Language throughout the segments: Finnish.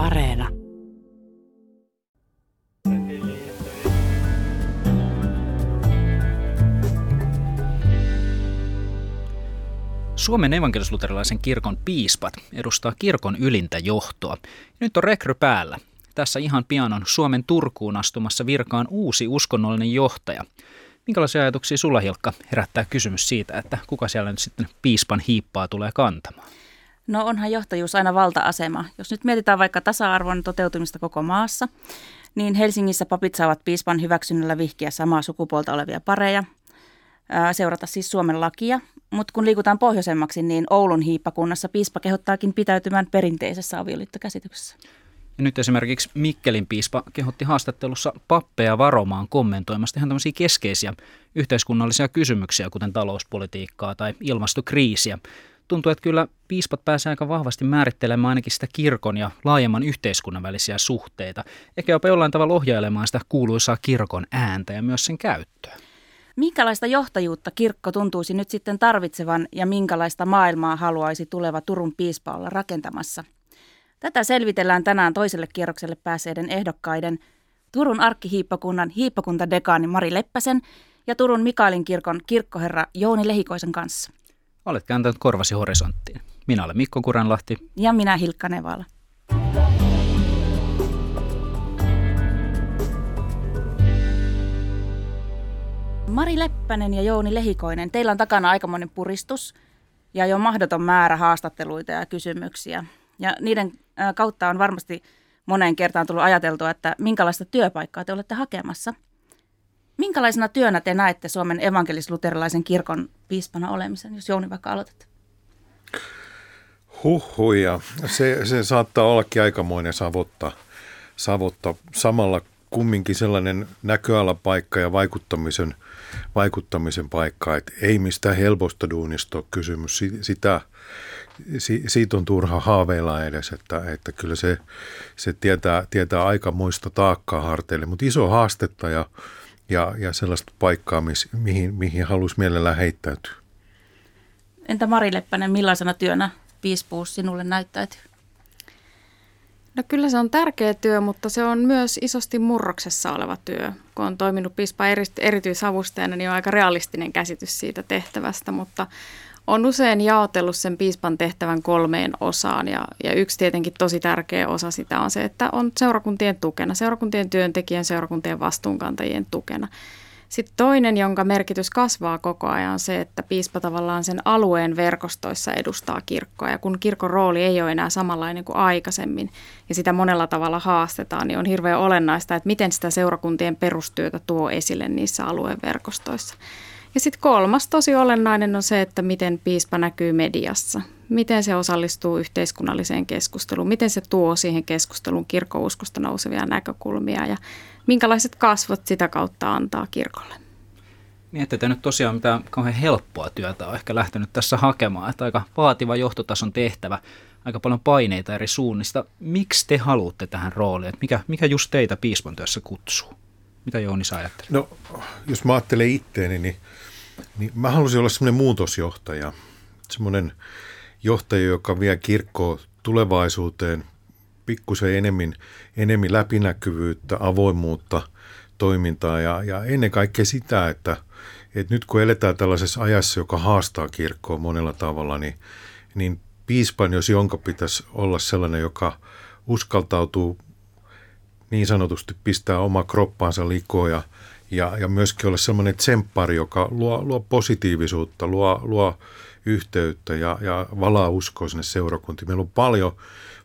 Areena. Suomen evankelisluterilaisen kirkon piispat edustaa kirkon ylintä johtoa. Nyt on rekry päällä. Tässä ihan pian on Suomen Turkuun astumassa virkaan uusi uskonnollinen johtaja. Minkälaisia ajatuksia sulla Hilkka herättää kysymys siitä, että kuka siellä nyt sitten piispan hiippaa tulee kantamaan? No onhan johtajuus aina valta-asema. Jos nyt mietitään vaikka tasa-arvon toteutumista koko maassa, niin Helsingissä papit saavat piispan hyväksynnällä vihkiä samaa sukupuolta olevia pareja, seurata siis Suomen lakia. Mutta kun liikutaan pohjoisemmaksi, niin Oulun hiippakunnassa piispa kehottaakin pitäytymään perinteisessä avioliittokäsityksessä. Ja nyt esimerkiksi Mikkelin piispa kehotti haastattelussa pappeja varomaan kommentoimasta ihan tämmöisiä keskeisiä yhteiskunnallisia kysymyksiä, kuten talouspolitiikkaa tai ilmastokriisiä. Tuntuu, että kyllä piispat pääsee aika vahvasti määrittelemään ainakin sitä kirkon ja laajemman yhteiskunnan välisiä suhteita, eikä jopa jollain tavalla ohjailemaan sitä kuuluisaa kirkon ääntä ja myös sen käyttöä. Minkälaista johtajuutta kirkko tuntuisi nyt sitten tarvitsevan ja minkälaista maailmaa haluaisi tuleva Turun piispa olla rakentamassa? Tätä selvitellään tänään toiselle kierrokselle pääseiden ehdokkaiden Turun arkkihiippakunnan hiippakuntadekaani Mari Leppäsen ja Turun Mikaelin kirkon kirkkoherra Jouni Lehikoisen kanssa. Olet kääntänyt korvasi horisonttiin. Minä olen Mikko Kuranlahti. Ja minä Hilkka Nevala. Mari Leppänen ja Jouni Lehikoinen, teillä on takana aikamoinen puristus ja jo mahdoton määrä haastatteluita ja kysymyksiä. Ja niiden kautta on varmasti moneen kertaan tullut ajateltua, että minkälaista työpaikkaa te olette hakemassa. Minkälaisena työnä te näette Suomen evankelis-luterilaisen kirkon piispana olemisen, jos Jouni vaikka aloitat? Huhhuja. Se, se saattaa ollakin aikamoinen savottaa, savottaa. Samalla kumminkin sellainen näköalapaikka ja vaikuttamisen, vaikuttamisen paikka, että ei mistään helposta duunista ole kysymys. Sitä, siitä on turha haaveilla edes, että, että kyllä se, se tietää, tietää aika muista taakkaa harteille, mutta iso haastetta ja, ja, ja sellaista paikkaa, miss, mihin, mihin haluaisi mielellään heittäytyä. Entä Mari Leppänen, millaisena työnä piispuus sinulle näyttäytyy? No kyllä se on tärkeä työ, mutta se on myös isosti murroksessa oleva työ. Kun on toiminut piispa erityisavustajana, niin on aika realistinen käsitys siitä tehtävästä, mutta on usein jaotellut sen piispan tehtävän kolmeen osaan ja, ja yksi tietenkin tosi tärkeä osa sitä on se, että on seurakuntien tukena, seurakuntien työntekijän, seurakuntien vastuunkantajien tukena. Sitten toinen, jonka merkitys kasvaa koko ajan, on se, että piispa tavallaan sen alueen verkostoissa edustaa kirkkoa. Ja kun kirkon rooli ei ole enää samanlainen kuin aikaisemmin ja sitä monella tavalla haastetaan, niin on hirveän olennaista, että miten sitä seurakuntien perustyötä tuo esille niissä alueen verkostoissa. Ja sitten kolmas tosi olennainen on se, että miten piispa näkyy mediassa. Miten se osallistuu yhteiskunnalliseen keskusteluun, miten se tuo siihen keskusteluun kirkkouskosta nousevia näkökulmia ja minkälaiset kasvot sitä kautta antaa kirkolle. Niin, että nyt tosiaan mitään kauhean helppoa työtä on ehkä lähtenyt tässä hakemaan, että aika vaativa johtotason tehtävä, aika paljon paineita eri suunnista. Miksi te haluatte tähän rooliin? Että mikä, mikä just teitä piispan työssä kutsuu? Mitä Jouni sä ajattelet? No, jos mä ajattelen itteeni, niin, niin mä halusin olla semmoinen muutosjohtaja. Semmoinen johtaja, joka vie kirkkoa tulevaisuuteen pikkusen enemmän, enemmän läpinäkyvyyttä, avoimuutta, toimintaa ja, ja ennen kaikkea sitä, että, että nyt kun eletään tällaisessa ajassa, joka haastaa kirkkoa monella tavalla, niin, niin piispan, jos jonka pitäisi olla sellainen, joka uskaltautuu niin sanotusti pistää oma kroppaansa likoon ja, ja, ja myöskin olla sellainen tsemppari, joka luo, luo positiivisuutta, luo, luo yhteyttä ja, ja valaa uskoa sinne seurakuntiin. Meillä on paljon,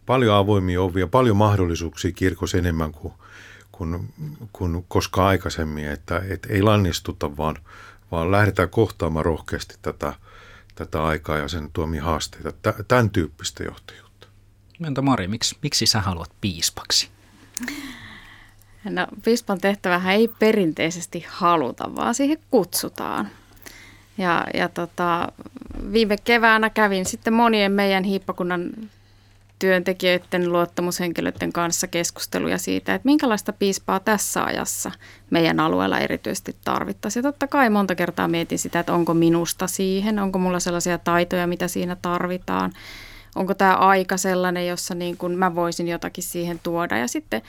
paljon avoimia ovia, paljon mahdollisuuksia kirkossa enemmän kuin, kuin, kuin koskaan aikaisemmin, että, että ei lannistuta, vaan, vaan lähdetään kohtaamaan rohkeasti tätä, tätä aikaa ja sen tuomia haasteita. Tämän tyyppistä johtajuutta. Entä Mari, miksi, miksi sä haluat piispaksi? No, piispan tehtävähän ei perinteisesti haluta, vaan siihen kutsutaan. Ja, ja tota, viime keväänä kävin sitten monien meidän hiippakunnan työntekijöiden, luottamushenkilöiden kanssa keskusteluja siitä, että minkälaista piispaa tässä ajassa meidän alueella erityisesti tarvittaisiin. Ja totta kai monta kertaa mietin sitä, että onko minusta siihen, onko mulla sellaisia taitoja, mitä siinä tarvitaan, onko tämä aika sellainen, jossa niin kuin mä voisin jotakin siihen tuoda. Ja sitten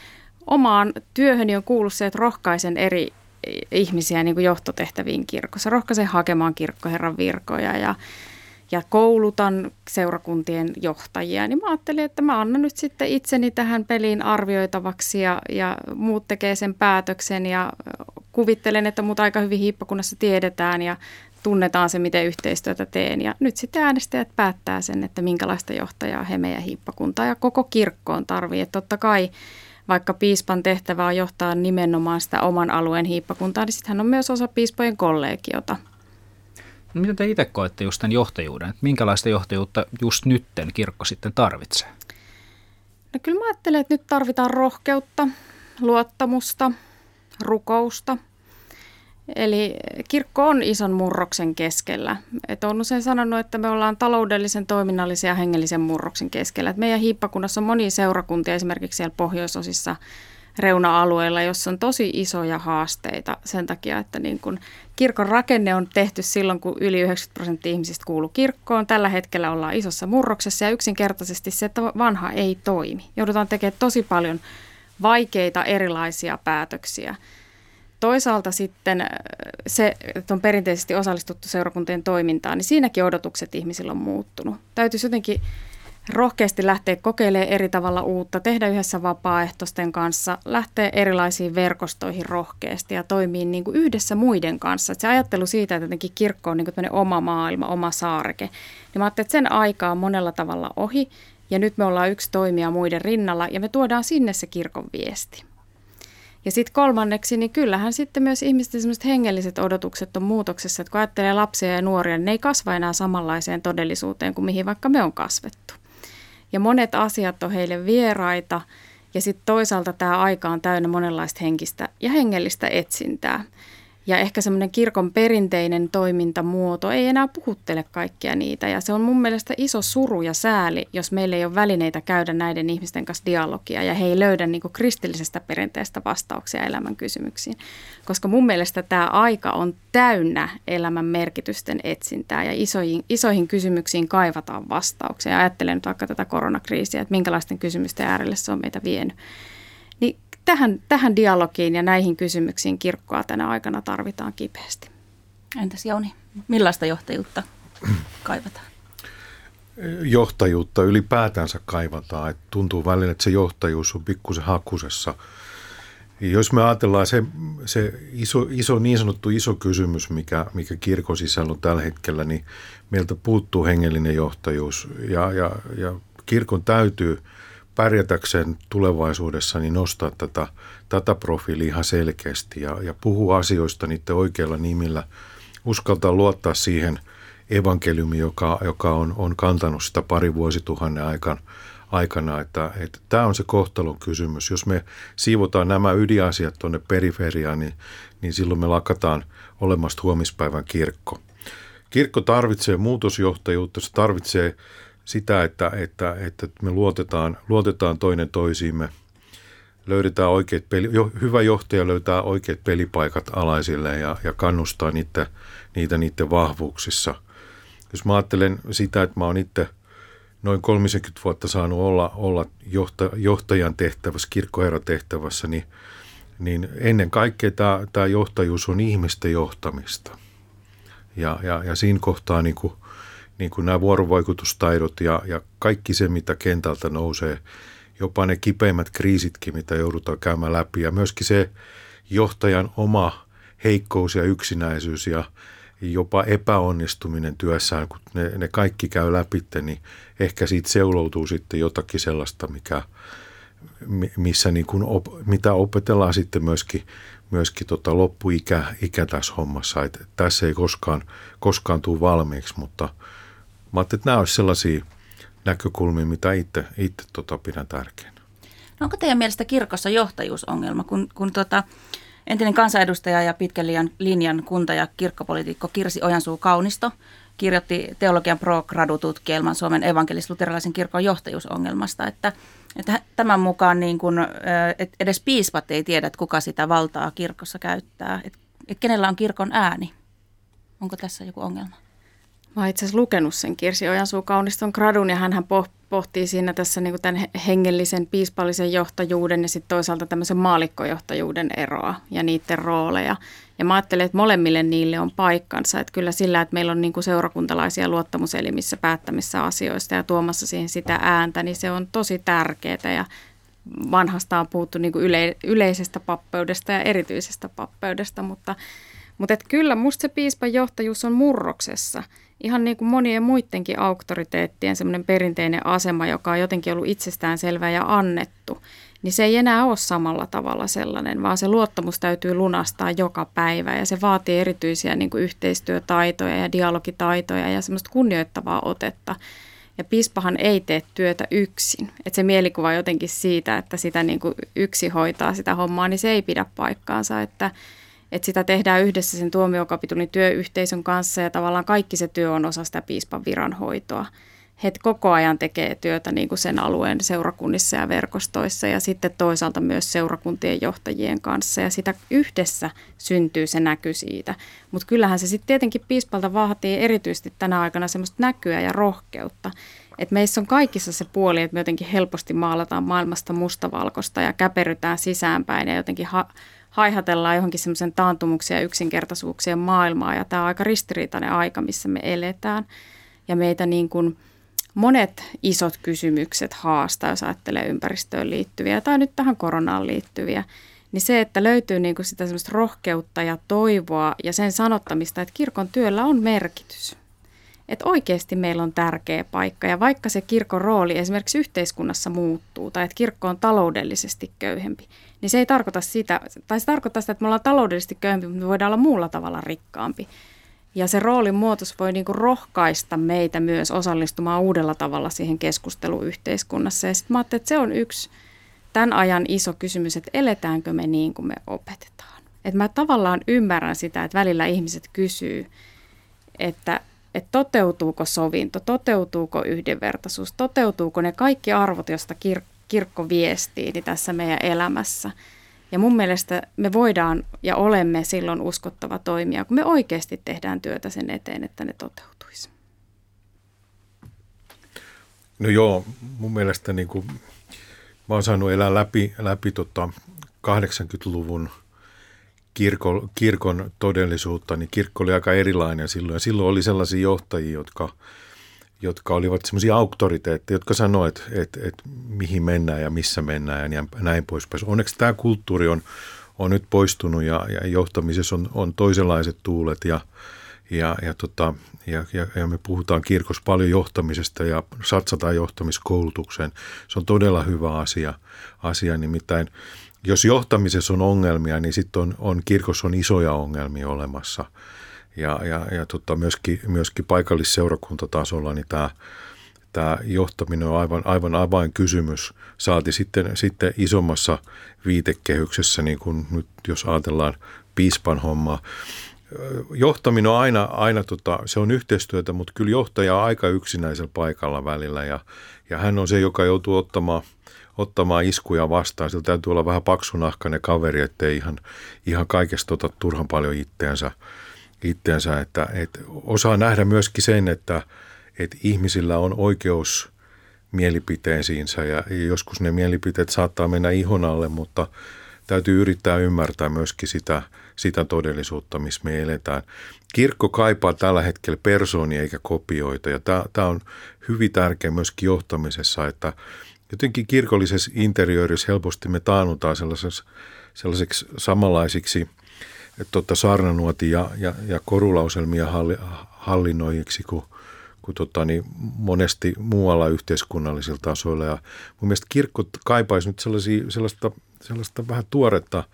omaan työhöni on kuullut se, että rohkaisen eri ihmisiä niin kuin johtotehtäviin kirkossa. Rohkaisen hakemaan kirkkoherran virkoja ja, ja koulutan seurakuntien johtajia. Niin mä ajattelin, että mä annan nyt sitten itseni tähän peliin arvioitavaksi ja, ja muut tekee sen päätöksen ja kuvittelen, että mut aika hyvin hiippakunnassa tiedetään ja tunnetaan se, miten yhteistyötä teen. Ja nyt sitten äänestäjät päättää sen, että minkälaista johtajaa he meidän hiippakuntaa ja koko kirkkoon tarvii. Että totta kai vaikka piispan tehtävä on johtaa nimenomaan sitä oman alueen hiippakuntaa, niin sitten hän on myös osa piispojen kollegiota. Miten te itse koette just tämän johtajuuden? Että minkälaista johtajuutta just nytten kirkko sitten tarvitsee? No kyllä mä ajattelen, että nyt tarvitaan rohkeutta, luottamusta, rukousta – Eli kirkko on ison murroksen keskellä. Et on usein sanonut, että me ollaan taloudellisen, toiminnallisen ja hengellisen murroksen keskellä. Et meidän hiippakunnassa on monia seurakuntia esimerkiksi siellä pohjoisosissa reuna-alueilla, jossa on tosi isoja haasteita sen takia, että niin kun kirkon rakenne on tehty silloin, kun yli 90 prosenttia ihmisistä kuuluu kirkkoon. Tällä hetkellä ollaan isossa murroksessa ja yksinkertaisesti se, että vanha ei toimi. Joudutaan tekemään tosi paljon vaikeita erilaisia päätöksiä – Toisaalta sitten äh, se, että on perinteisesti osallistuttu seurakuntien toimintaan, niin siinäkin odotukset ihmisillä on muuttunut. Täytyisi jotenkin rohkeasti lähteä kokeilemaan eri tavalla uutta, tehdä yhdessä vapaaehtoisten kanssa, lähteä erilaisiin verkostoihin rohkeasti ja toimii niin kuin yhdessä muiden kanssa. Et se ajattelu siitä, että jotenkin kirkko on niin kuin oma maailma, oma saareke, niin mä ajattelin, että sen aika on monella tavalla ohi ja nyt me ollaan yksi toimija muiden rinnalla ja me tuodaan sinne se kirkon viesti. Ja sitten kolmanneksi, niin kyllähän sitten myös ihmisten sellaiset hengelliset odotukset on muutoksessa, että kun ajattelee lapsia ja nuoria, niin ne ei kasva enää samanlaiseen todellisuuteen kuin mihin vaikka me on kasvettu. Ja monet asiat on heille vieraita ja sitten toisaalta tämä aika on täynnä monenlaista henkistä ja hengellistä etsintää. Ja ehkä semmoinen kirkon perinteinen toimintamuoto ei enää puhuttele kaikkia niitä. Ja se on mun mielestä iso suru ja sääli, jos meillä ei ole välineitä käydä näiden ihmisten kanssa dialogia ja he ei löydä niin kristillisestä perinteestä vastauksia elämän kysymyksiin. Koska mun mielestä tämä aika on täynnä elämän merkitysten etsintää ja isoihin, isoihin kysymyksiin kaivataan vastauksia. Ja ajattelen nyt vaikka tätä koronakriisiä, että minkälaisten kysymysten äärelle se on meitä vienyt tähän, tähän dialogiin ja näihin kysymyksiin kirkkoa tänä aikana tarvitaan kipeästi. Entäs Jouni, millaista johtajuutta kaivataan? Johtajuutta ylipäätänsä kaivataan. Et tuntuu välillä, että se johtajuus on pikkusen hakusessa. Jos me ajatellaan se, se iso, iso, niin sanottu iso kysymys, mikä, mikä kirkon sisällä on tällä hetkellä, niin meiltä puuttuu hengellinen johtajuus. Ja, ja, ja kirkon täytyy – pärjätäkseen tulevaisuudessa niin nostaa tätä, tätä profiilia ihan selkeästi ja, ja puhua asioista niiden oikeilla nimillä, uskaltaa luottaa siihen evankeliumi, joka, joka on, on kantanut sitä pari vuosituhannen aikan, aikana, että, että tämä on se kohtalon kysymys. Jos me siivotaan nämä ydinasiat tuonne periferiaan, niin, niin silloin me lakataan olemasta huomispäivän kirkko. Kirkko tarvitsee muutosjohtajuutta, se tarvitsee sitä, että, että, että me luotetaan, luotetaan toinen toisiimme, löydetään oikeat peli, jo, hyvä johtaja löytää oikeat pelipaikat alaisille ja, ja kannustaa niitä, niitä niiden vahvuuksissa. Jos mä ajattelen sitä, että mä oon itse noin 30 vuotta saanut olla, olla johta, johtajan tehtävässä, kirkkoherran tehtävässä, niin, niin ennen kaikkea tämä, tämä johtajuus on ihmisten johtamista. Ja, ja, ja siinä kohtaa niin kuin – niin kuin nämä vuorovaikutustaidot ja, ja kaikki se, mitä kentältä nousee, jopa ne kipeimmät kriisitkin, mitä joudutaan käymään läpi ja myöskin se johtajan oma heikkous ja yksinäisyys ja jopa epäonnistuminen työssään, kun ne, ne kaikki käy läpi, niin ehkä siitä seuloutuu sitten jotakin sellaista, mikä, missä niin kuin op, mitä opetellaan sitten myöskin, myöskin tota loppuikä ikä tässä hommassa. Että tässä ei koskaan, koskaan tule valmiiksi, mutta – Mä että nämä olisivat sellaisia näkökulmia, mitä itse, itse tota pidän tärkeänä. No onko teidän mielestä kirkossa johtajuusongelma, kun, kun tota, entinen kansanedustaja ja pitkän linjan kunta- ja kirkkopolitiikko Kirsi Ojansuu Kaunisto kirjoitti teologian pro-gradu-tutkielman Suomen evankelis-luterilaisen kirkon johtajuusongelmasta, että, että tämän mukaan niin kun, että edes piispat ei tiedä, että kuka sitä valtaa kirkossa käyttää, että, että kenellä on kirkon ääni. Onko tässä joku ongelma? Mä oon itse asiassa lukenut sen Kirsi Ojansuu kauniston gradun ja hän pohtii siinä tässä niin tämän hengellisen piispallisen johtajuuden ja sitten toisaalta tämmöisen maalikkojohtajuuden eroa ja niiden rooleja. Ja mä ajattelen, että molemmille niille on paikkansa. Että kyllä sillä, että meillä on niin seurakuntalaisia luottamuselimissä päättämissä asioista ja tuomassa siihen sitä ääntä, niin se on tosi tärkeää ja vanhasta on puhuttu niin yle, yleisestä pappeudesta ja erityisestä pappeudesta, mutta, mutta kyllä musta se piispan johtajuus on murroksessa. Ihan niin kuin monien muidenkin auktoriteettien semmoinen perinteinen asema, joka on jotenkin ollut itsestäänselvä ja annettu, niin se ei enää ole samalla tavalla sellainen, vaan se luottamus täytyy lunastaa joka päivä ja se vaatii erityisiä niin kuin yhteistyötaitoja ja dialogitaitoja ja semmoista kunnioittavaa otetta. Ja piispahan ei tee työtä yksin. Että se mielikuva jotenkin siitä, että sitä niin kuin yksi hoitaa sitä hommaa, niin se ei pidä paikkaansa. Että, että sitä tehdään yhdessä sen tuomiokapitulin työyhteisön kanssa ja tavallaan kaikki se työ on osa sitä piispan viranhoitoa he koko ajan tekee työtä niin kuin sen alueen seurakunnissa ja verkostoissa ja sitten toisaalta myös seurakuntien johtajien kanssa ja sitä yhdessä syntyy se näky siitä. Mutta kyllähän se sitten tietenkin piispalta vaatii erityisesti tänä aikana semmoista näkyä ja rohkeutta. Että meissä on kaikissa se puoli, että me jotenkin helposti maalataan maailmasta mustavalkoista ja käperytään sisäänpäin ja jotenkin ha- haihatellaan johonkin semmoisen taantumuksia ja yksinkertaisuuksien maailmaa. Ja tämä on aika ristiriitainen aika, missä me eletään. Ja meitä niin kuin – monet isot kysymykset haastaa, jos ajattelee ympäristöön liittyviä tai nyt tähän koronaan liittyviä, niin se, että löytyy niin kuin sitä semmoista rohkeutta ja toivoa ja sen sanottamista, että kirkon työllä on merkitys. Että oikeasti meillä on tärkeä paikka ja vaikka se kirkon rooli esimerkiksi yhteiskunnassa muuttuu tai että kirkko on taloudellisesti köyhempi, niin se ei tarkoita sitä, tai se tarkoittaa sitä, että me ollaan taloudellisesti köyhempi, mutta me voidaan olla muulla tavalla rikkaampi. Ja se roolin muutos voi niin kuin rohkaista meitä myös osallistumaan uudella tavalla siihen keskusteluyhteiskunnassa. Ja sitten mä ajattelin, että se on yksi tämän ajan iso kysymys, että eletäänkö me niin kuin me opetetaan. Että mä tavallaan ymmärrän sitä, että välillä ihmiset kysyy, että, että toteutuuko sovinto, toteutuuko yhdenvertaisuus, toteutuuko ne kaikki arvot, joista kir- kirkko viestii niin tässä meidän elämässä – ja mun mielestä me voidaan ja olemme silloin uskottava toimija, kun me oikeasti tehdään työtä sen eteen, että ne toteutuisi. No joo, mun mielestä niin kuin, mä oon saanut elää läpi, läpi tota 80-luvun kirkon, kirkon todellisuutta, niin kirkko oli aika erilainen silloin. Ja silloin oli sellaisia johtajia, jotka – jotka olivat semmoisia auktoriteetteja, jotka sanoivat, että, että, että mihin mennään ja missä mennään ja näin poispäin. Onneksi tämä kulttuuri on, on nyt poistunut ja, ja johtamisessa on, on toisenlaiset tuulet ja, ja, ja, tota, ja, ja, ja me puhutaan kirkossa paljon johtamisesta ja satsataan johtamiskoulutukseen. Se on todella hyvä asia, asia nimittäin jos johtamisessa on ongelmia, niin sitten on, on kirkossa on isoja ongelmia olemassa – ja, ja, ja tota, myöskin, myöskin paikallisseurakuntatasolla niin tämä, tämä johtaminen on aivan, aivan avainkysymys. Saati sitten, sitten isommassa viitekehyksessä, niin kuin nyt jos ajatellaan piispan hommaa. Johtaminen on aina, aina tota, se on yhteistyötä, mutta kyllä johtaja on aika yksinäisellä paikalla välillä ja, ja hän on se, joka joutuu ottamaan ottamaan iskuja vastaan. Sillä täytyy olla vähän paksunahkainen kaveri, ettei ihan, ihan kaikesta ota turhan paljon itteensä itseänsä, että, että osaa nähdä myöskin sen, että, että ihmisillä on oikeus mielipiteisiinsä ja joskus ne mielipiteet saattaa mennä ihon alle, mutta täytyy yrittää ymmärtää myöskin sitä, sitä todellisuutta, missä me eletään. Kirkko kaipaa tällä hetkellä persoonia eikä kopioita ja tämä, on hyvin tärkeä myöskin johtamisessa, että jotenkin kirkollisessa interiöörissä helposti me taannutaan sellaiseksi, sellaiseksi samanlaisiksi – tota, saarnanuoti ja, ja, ja korulauselmia halli, hallinnoijiksi kuin, kuin tota, niin monesti muualla yhteiskunnallisilla tasoilla. Ja mun mielestä kirkko kaipaisi nyt sellaista, sellaista vähän tuoretta,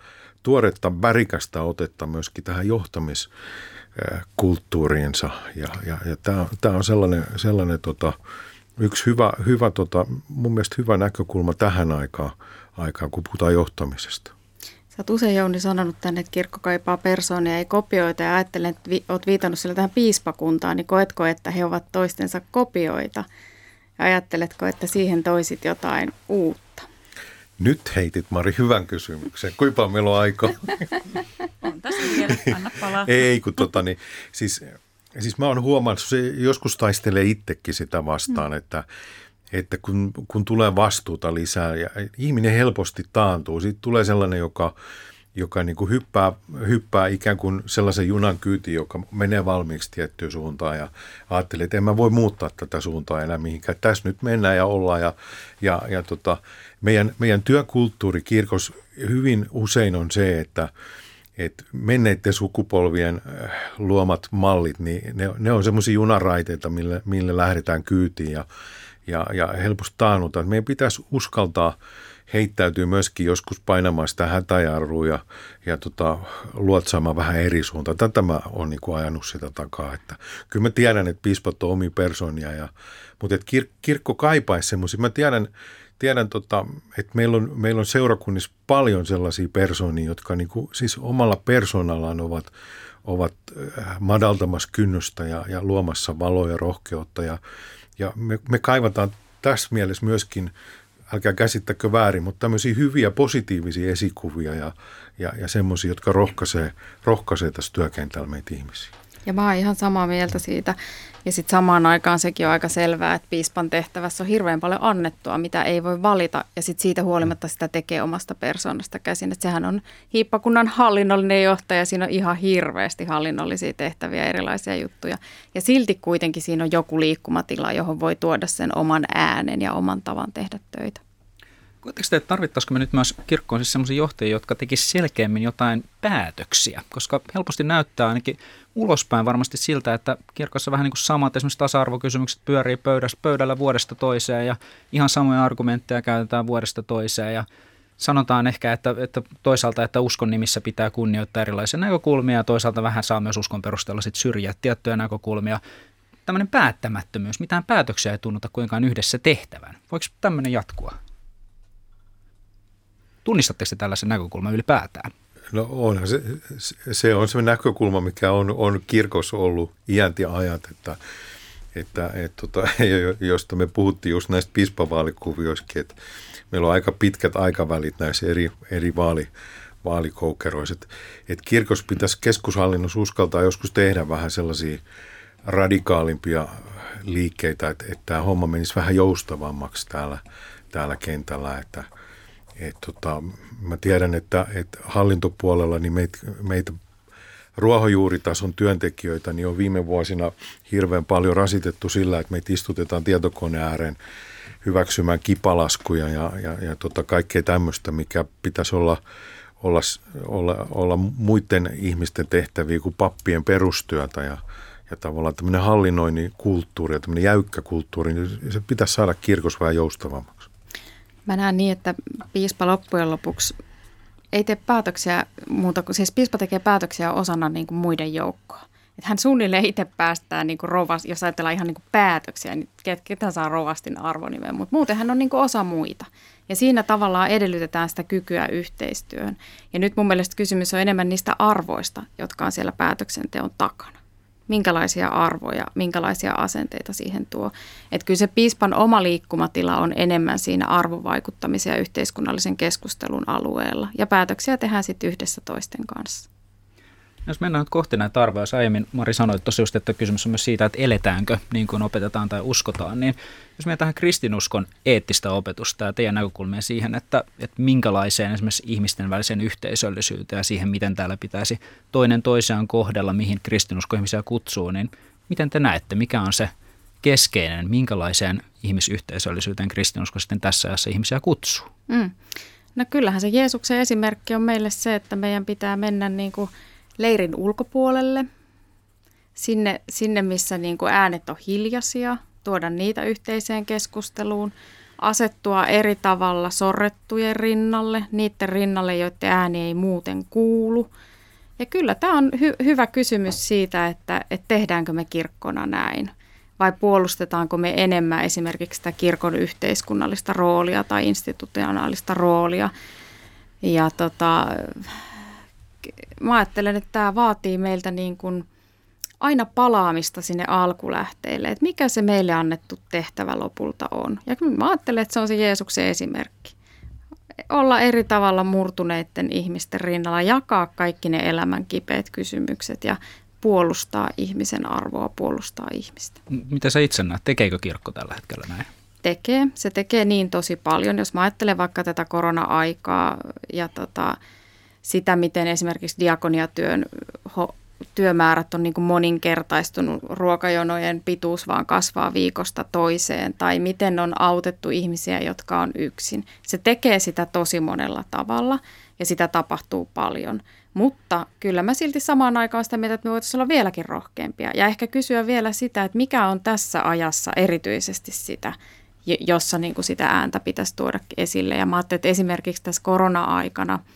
tuoretta värikästä otetta myöskin tähän johtamiskulttuuriinsa. Ja, ja, ja tämä on sellainen, sellainen tota, yksi hyvä, hyvä tota, mun mielestä hyvä näkökulma tähän aikaan, aikaan kun puhutaan johtamisesta. Sä oot usein Jouni sanonut tänne, että kirkko kaipaa persoonia, ei kopioita ja ajattelen, että vi- oot viitannut sille tähän piispakuntaan, niin koetko, että he ovat toistensa kopioita? Ja ajatteletko, että siihen toisit jotain uutta? Nyt heitit Mari hyvän kysymyksen. Kuinka meillä on aikaa? on tässä vielä, anna palaa. Ei, kun tota, niin, siis Siis mä oon huomannut, se joskus taistelee itsekin sitä vastaan, mm. että, että kun, kun tulee vastuuta lisää ja ihminen helposti taantuu, siitä tulee sellainen, joka, joka niin kuin hyppää, hyppää ikään kuin sellaisen junan kyyti, joka menee valmiiksi tiettyyn suuntaan ja ajattelee, että en mä voi muuttaa tätä suuntaa enää mihinkään. Tässä nyt mennään ja ollaan ja, ja, ja tota, meidän, meidän työkulttuuri kirkos hyvin usein on se, että, että menneiden sukupolvien äh, luomat mallit, niin ne, ne on semmoisia junaraiteita, mille, mille lähdetään kyytiin ja, ja, ja helposti taannutaan. Meidän pitäisi uskaltaa heittäytyy myöskin joskus painamaan sitä hätäjarrua ja, ja tota, luotsaamaan vähän eri suuntaan. Tätä mä oon niin kuin ajanut sitä takaa. Että, kyllä mä tiedän, että piispat on omi personia, ja, mutta että kir, kirkko kaipaisi semmoisia. Mä tiedän, tiedän tota, että meillä on, meillä on seurakunnissa paljon sellaisia persoonia, jotka niin kuin, siis omalla persoonallaan ovat, ovat äh, madaltamassa kynnystä ja, ja luomassa valoa ja rohkeutta. Ja, ja me, me kaivataan tässä mielessä myöskin älkää käsittäkö väärin, mutta tämmöisiä hyviä positiivisia esikuvia ja, ja, ja semmoisia, jotka rohkaisee, rohkaisee tässä työkentällä meitä ihmisiä. Ja mä oon ihan samaa mieltä siitä. Ja sitten samaan aikaan sekin on aika selvää, että piispan tehtävässä on hirveän paljon annettua, mitä ei voi valita. Ja sitten siitä huolimatta sitä tekee omasta persoonasta käsin. Että sehän on hiippakunnan hallinnollinen johtaja, siinä on ihan hirveästi hallinnollisia tehtäviä, erilaisia juttuja. Ja silti kuitenkin siinä on joku liikkumatila, johon voi tuoda sen oman äänen ja oman tavan tehdä töitä. Koetteko te, että tarvittaisiko me nyt myös kirkkoon siis sellaisia johtajia, jotka tekisivät selkeämmin jotain päätöksiä? Koska helposti näyttää ainakin ulospäin varmasti siltä, että kirkossa vähän niin kuin samat esimerkiksi tasa-arvokysymykset pyörii pöydässä, pöydällä vuodesta toiseen ja ihan samoja argumentteja käytetään vuodesta toiseen ja sanotaan ehkä, että, että toisaalta, että uskon nimissä pitää kunnioittaa erilaisia näkökulmia ja toisaalta vähän saa myös uskon perusteella sit syrjiä tiettyjä näkökulmia. Tämmöinen päättämättömyys, mitään päätöksiä ei tunnuta kuinkaan yhdessä tehtävän. Voiko tämmöinen jatkua? Tunnistatteko te tällaisen näkökulman ylipäätään? No onhan se, se on se näkökulma, mikä on, on kirkossa ollut ja ajat, että, että et, tota, josta me puhuttiin just näistä pispavaalikuvioissakin, että meillä on aika pitkät aikavälit näissä eri, eri vaali, vaalikoukeroissa. Että et kirkos pitäisi keskushallinnossa uskaltaa joskus tehdä vähän sellaisia radikaalimpia liikkeitä, että, että tämä homma menisi vähän joustavammaksi täällä, täällä kentällä, että – et tota, mä tiedän, että, että hallintopuolella niin meitä, meitä ruohonjuuritason työntekijöitä niin on viime vuosina hirveän paljon rasitettu sillä, että meitä istutetaan tietokoneen ääreen hyväksymään kipalaskuja ja, ja, ja tota kaikkea tämmöistä, mikä pitäisi olla, olla, olla, olla muiden ihmisten tehtäviä kuin pappien perustyötä ja, ja tavallaan tämmöinen hallinnoinnin kulttuuri ja tämmöinen jäykkä kulttuuri, niin se pitäisi saada kirkos vähän joustavammaksi. Mä näen niin, että piispa loppujen lopuksi ei tee päätöksiä muuta kuin, siis piispa tekee päätöksiä osana niin kuin muiden joukkoa. Että hän suunnilleen itse päästää niin kuin rovas, jos ajatellaan ihan niin kuin päätöksiä, niin ketä saa rovastin arvonimen, mutta muuten hän on niin kuin osa muita. Ja siinä tavallaan edellytetään sitä kykyä yhteistyöhön. Ja nyt mun mielestä kysymys on enemmän niistä arvoista, jotka on siellä päätöksenteon takana minkälaisia arvoja, minkälaisia asenteita siihen tuo. Että kyllä se piispan oma liikkumatila on enemmän siinä arvovaikuttamisen ja yhteiskunnallisen keskustelun alueella. Ja päätöksiä tehdään sitten yhdessä toisten kanssa. Jos mennään nyt kohti näitä arvoja, jos aiemmin Mari sanoi että just, että kysymys on myös siitä, että eletäänkö niin kuin opetetaan tai uskotaan, niin jos mennään tähän kristinuskon eettistä opetusta ja teidän näkökulmia siihen, että, että minkälaiseen esimerkiksi ihmisten välisen yhteisöllisyyteen ja siihen, miten täällä pitäisi toinen toisiaan kohdella, mihin kristinusko ihmisiä kutsuu, niin miten te näette, mikä on se keskeinen, minkälaiseen ihmisyhteisöllisyyteen kristinusko sitten tässä ajassa ihmisiä kutsuu? Mm. No kyllähän se Jeesuksen esimerkki on meille se, että meidän pitää mennä niin kuin – leirin ulkopuolelle, sinne, sinne missä niin kuin äänet on hiljaisia, tuoda niitä yhteiseen keskusteluun, asettua eri tavalla sorrettujen rinnalle, niiden rinnalle, joiden ääni ei muuten kuulu. Ja kyllä tämä on hy- hyvä kysymys siitä, että, että tehdäänkö me kirkkona näin vai puolustetaanko me enemmän esimerkiksi sitä kirkon yhteiskunnallista roolia tai institutionaalista roolia. Ja tota, mä ajattelen, että tämä vaatii meiltä niin kuin aina palaamista sinne alkulähteille, että mikä se meille annettu tehtävä lopulta on. Ja mä ajattelen, että se on se Jeesuksen esimerkki. Olla eri tavalla murtuneiden ihmisten rinnalla, jakaa kaikki ne elämän kipeät kysymykset ja puolustaa ihmisen arvoa, puolustaa ihmistä. Mitä sä itse näet? Tekeekö kirkko tällä hetkellä näin? Tekee. Se tekee niin tosi paljon. Jos mä ajattelen vaikka tätä korona-aikaa ja tota, sitä, miten esimerkiksi diakoniatyön ho- työmäärät on niin kuin moninkertaistunut, ruokajonojen pituus vaan kasvaa viikosta toiseen, tai miten on autettu ihmisiä, jotka on yksin. Se tekee sitä tosi monella tavalla ja sitä tapahtuu paljon. Mutta kyllä mä silti samaan aikaan sitä mieltä, että me voitaisiin olla vieläkin rohkeampia ja ehkä kysyä vielä sitä, että mikä on tässä ajassa erityisesti sitä, jossa niin kuin sitä ääntä pitäisi tuoda esille. Ja mä ajattelin, että esimerkiksi tässä korona-aikana –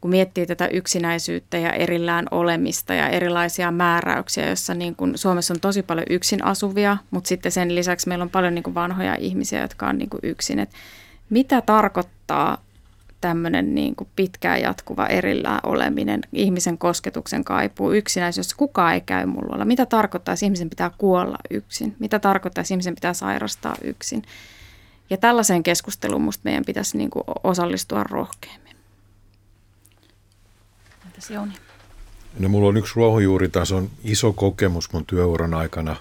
kun miettii tätä yksinäisyyttä ja erillään olemista ja erilaisia määräyksiä, joissa niin kuin Suomessa on tosi paljon yksin asuvia, mutta sitten sen lisäksi meillä on paljon niin kuin vanhoja ihmisiä, jotka on niin kuin yksin. Et mitä tarkoittaa tämmöinen niin kuin pitkään jatkuva erillään oleminen, ihmisen kosketuksen kaipuu, yksinäisyys, kukaan ei käy mulla Mitä tarkoittaa, että ihmisen pitää kuolla yksin? Mitä tarkoittaa, että ihmisen pitää sairastaa yksin? Ja tällaiseen keskusteluun musta meidän pitäisi niin kuin osallistua rohkeammin. Entäs Jouni? No, mulla on yksi ruohonjuuritason iso kokemus mun työuran aikana.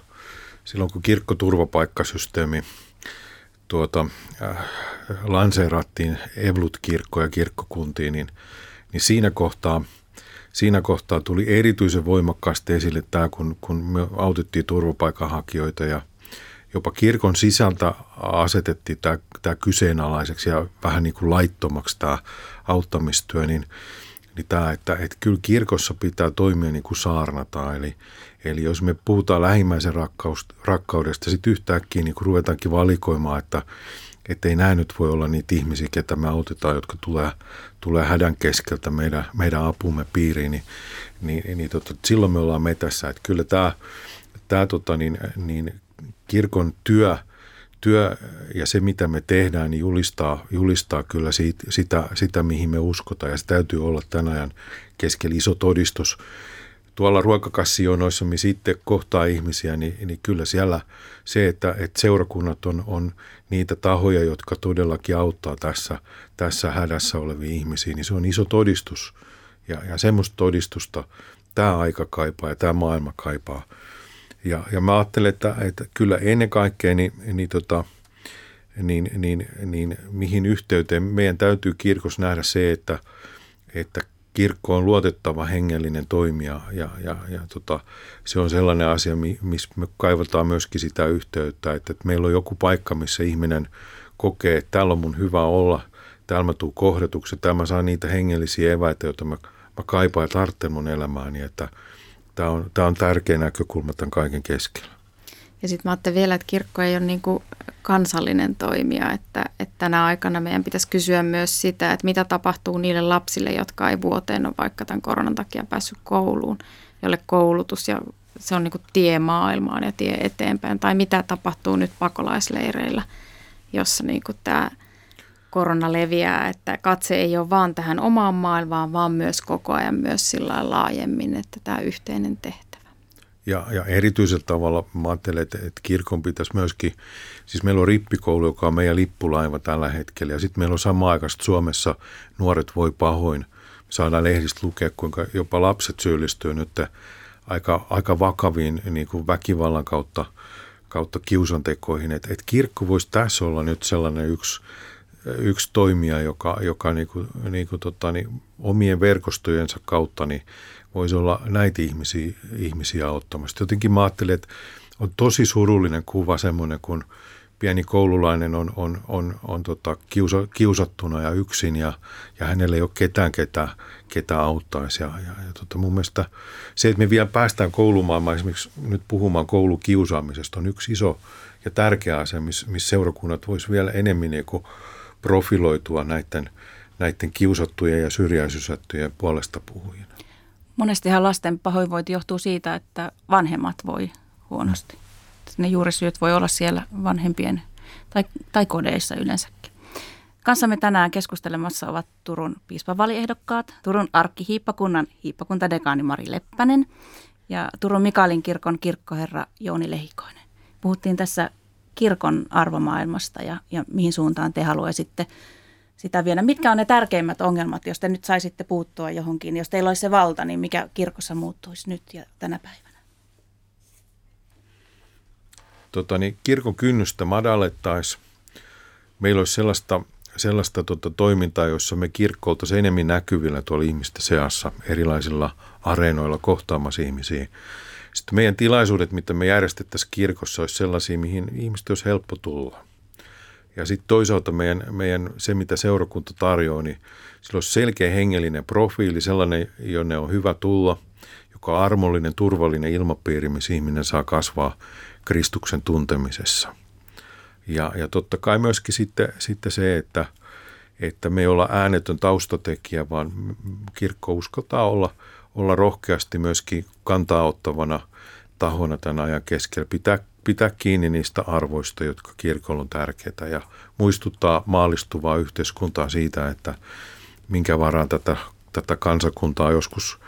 Silloin kun kirkkoturvapaikkasysteemi tuota, äh, lanseerattiin Evlut-kirkko ja kirkkokuntiin, niin, niin siinä kohtaa siinä kohtaa tuli erityisen voimakkaasti esille tämä, kun, kun me autettiin turvapaikanhakijoita ja jopa kirkon sisältä asetettiin tämä, tämä kyseenalaiseksi ja vähän niin kuin laittomaksi tämä auttamistyö, niin niin tämä, että, että kyllä kirkossa pitää toimia niin kuin saarnataan. Eli, eli jos me puhutaan lähimmäisen rakkaus, rakkaudesta, sitten yhtäkkiä niin kuin ruvetaankin valikoimaan, että että ei näin nyt voi olla niitä ihmisiä, ketä me autetaan, jotka tulee, tulee hädän keskeltä meidän, meidän apumme piiriin, niin, niin, niin tota, silloin me ollaan metässä. Että kyllä tämä, tämä tota, niin, niin kirkon työ – työ ja se, mitä me tehdään, niin julistaa, julistaa kyllä siitä, sitä, sitä, mihin me uskotaan. Ja se täytyy olla tämän ajan keskellä iso todistus. Tuolla ruokakassijonoissa, missä sitten kohtaa ihmisiä, niin, niin kyllä siellä se, että, että seurakunnat on, on niitä tahoja, jotka todellakin auttaa tässä, tässä hädässä olevia ihmisiä, niin se on iso todistus. Ja, ja semmoista todistusta tämä aika kaipaa ja tämä maailma kaipaa – ja, ja mä ajattelen, että, että kyllä ennen kaikkea niin, niin, tota, niin, niin, niin mihin yhteyteen meidän täytyy kirkossa nähdä se, että, että kirkko on luotettava hengellinen toimija. Ja, ja, ja tota, se on sellainen asia, missä me kaivataan myöskin sitä yhteyttä, että, että meillä on joku paikka, missä ihminen kokee, että täällä on mun hyvä olla, täällä mä tuun kohdatuksi, täällä mä saan niitä hengellisiä eväitä, joita mä, mä kaipaan ja tarvitsen mun elämääni, että – Tämä on, tämä on tärkeä näkökulma tämän kaiken keskellä. Ja sitten mä ajattelin vielä, että kirkko ei ole niin kuin kansallinen toimija, että, että tänä aikana meidän pitäisi kysyä myös sitä, että mitä tapahtuu niille lapsille, jotka ei vuoteen ole vaikka tämän koronan takia päässyt kouluun, jolle koulutus ja se on niin kuin tie maailmaan ja tie eteenpäin. Tai mitä tapahtuu nyt pakolaisleireillä, jossa niin kuin tämä korona leviää, että katse ei ole vaan tähän omaan maailmaan, vaan myös koko ajan myös sillä laajemmin, että tämä yhteinen tehtävä. Ja, ja erityisellä tavalla mä ajattelen, että, että kirkon pitäisi myöskin, siis meillä on rippikoulu, joka on meidän lippulaiva tällä hetkellä, ja sitten meillä on sama aikaisesti Suomessa Nuoret voi pahoin. Saadaan lehdistä lukea, kuinka jopa lapset syyllistyy nyt aika, aika vakaviin niin kuin väkivallan kautta, kautta kiusantekoihin. Että et kirkko voisi tässä olla nyt sellainen yksi yksi toimija, joka, joka niin kuin, niin kuin tota, niin omien verkostojensa kautta niin voisi olla näitä ihmisiä, ihmisiä auttamassa. Jotenkin mä ajattelin, että on tosi surullinen kuva semmoinen, kun pieni koululainen on, on, on, on tota, kiusa, kiusattuna ja yksin ja, ja hänellä ei ole ketään, ketä, ketä auttaisi. Ja, ja, ja tota, mun mielestä se, että me vielä päästään koulumaailmaan esimerkiksi nyt puhumaan koulukiusaamisesta on yksi iso ja tärkeä asia, missä, seurakunnat voisi vielä enemmän niin kuin profiloitua näiden, näiden kiusattujen ja syrjäisysättyjen puolesta puhujina. Monestihan lasten pahoinvointi johtuu siitä, että vanhemmat voi huonosti. Ne juurisyyt voi olla siellä vanhempien tai, tai kodeissa yleensäkin. Kanssamme tänään keskustelemassa ovat Turun piispavaliehdokkaat, Turun arkkihiippakunnan hiippakuntadekaani Mari Leppänen ja Turun Mikaelin kirkon kirkkoherra Jouni Lehikoinen. Puhuttiin tässä kirkon arvomaailmasta ja, ja mihin suuntaan te haluaisitte sitä viedä. Mitkä on ne tärkeimmät ongelmat, jos te nyt saisitte puuttua johonkin? Jos teillä olisi se valta, niin mikä kirkossa muuttuisi nyt ja tänä päivänä? Tota, niin kirkon kynnystä madallettaisiin. Meillä olisi sellaista, sellaista tota, toimintaa, jossa me kirkko oltaisiin enemmän näkyvillä tuolla ihmisten seassa erilaisilla areenoilla kohtaamassa ihmisiä. Sitten meidän tilaisuudet, mitä me järjestettäisiin kirkossa, olisi sellaisia, mihin ihmiset olisi helppo tulla. Ja sitten toisaalta meidän, meidän, se, mitä seurakunta tarjoaa, niin sillä olisi selkeä hengellinen profiili, sellainen, jonne on hyvä tulla, joka armollinen, turvallinen ilmapiiri, missä ihminen saa kasvaa Kristuksen tuntemisessa. Ja, ja totta kai myöskin sitten, sitten se, että, että me ei olla äänetön taustatekijä, vaan kirkko uskaltaa olla, olla rohkeasti myöskin kantaa ottavana tahona tämän ajan keskellä, pitää pitää kiinni niistä arvoista, jotka kirkolla on tärkeitä ja muistuttaa maallistuvaa yhteiskuntaa siitä, että minkä varaan tätä, tätä kansakuntaa on joskus